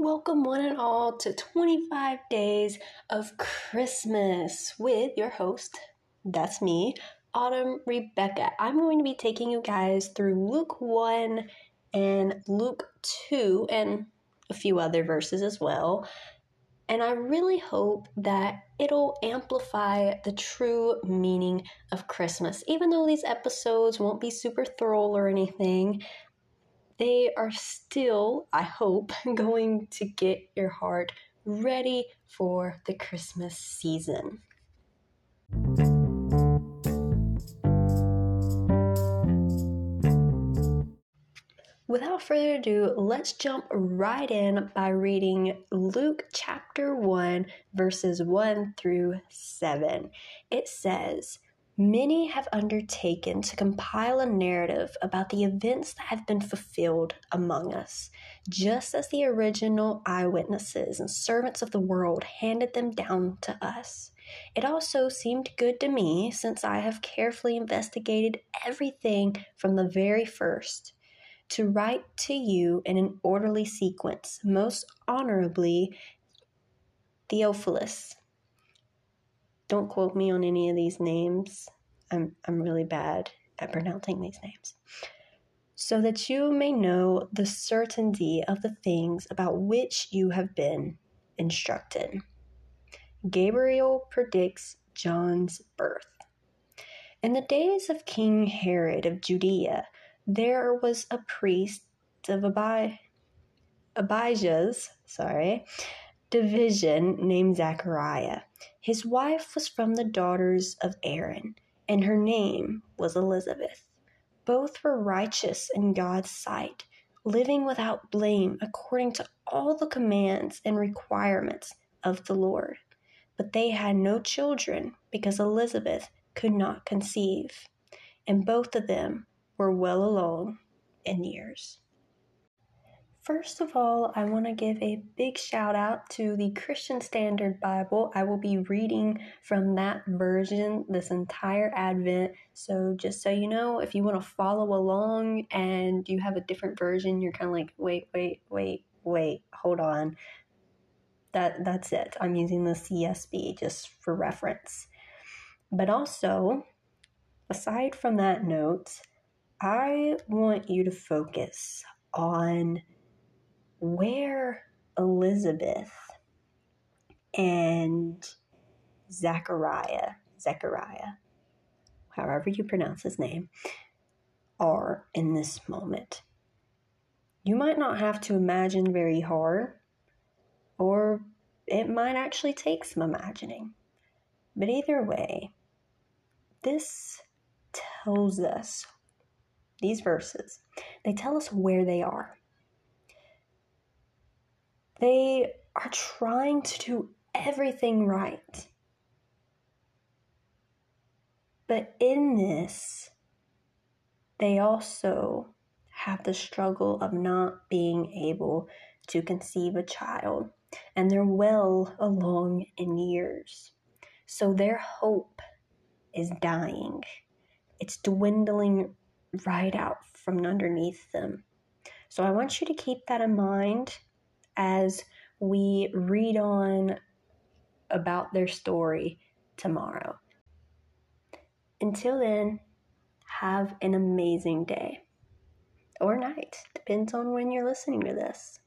Welcome, one and all, to 25 Days of Christmas with your host, that's me, Autumn Rebecca. I'm going to be taking you guys through Luke 1 and Luke 2 and a few other verses as well. And I really hope that it'll amplify the true meaning of Christmas. Even though these episodes won't be super thorough or anything, they are still, I hope, going to get your heart ready for the Christmas season. Without further ado, let's jump right in by reading Luke chapter 1, verses 1 through 7. It says, Many have undertaken to compile a narrative about the events that have been fulfilled among us, just as the original eyewitnesses and servants of the world handed them down to us. It also seemed good to me, since I have carefully investigated everything from the very first, to write to you in an orderly sequence, most honorably, Theophilus don't quote me on any of these names. I'm, I'm really bad at pronouncing these names. So that you may know the certainty of the things about which you have been instructed. Gabriel predicts John's birth. In the days of King Herod of Judea, there was a priest of Abi- Abijah's, sorry, division named Zachariah. His wife was from the daughters of Aaron, and her name was Elizabeth. Both were righteous in God's sight, living without blame according to all the commands and requirements of the Lord. But they had no children because Elizabeth could not conceive, and both of them were well along in years. First of all, I want to give a big shout out to the Christian Standard Bible. I will be reading from that version this entire Advent. So, just so you know, if you want to follow along and you have a different version, you're kind of like, wait, wait, wait, wait, hold on. That that's it. I'm using the CSB just for reference. But also, aside from that note, I want you to focus on where Elizabeth and Zachariah, Zechariah, however you pronounce his name, are in this moment. You might not have to imagine very hard, or it might actually take some imagining. But either way, this tells us, these verses, they tell us where they are. They are trying to do everything right. But in this, they also have the struggle of not being able to conceive a child, and they're well along in years. So their hope is dying, it's dwindling right out from underneath them. So I want you to keep that in mind as we read on about their story tomorrow. Until then, have an amazing day or night, depends on when you're listening to this.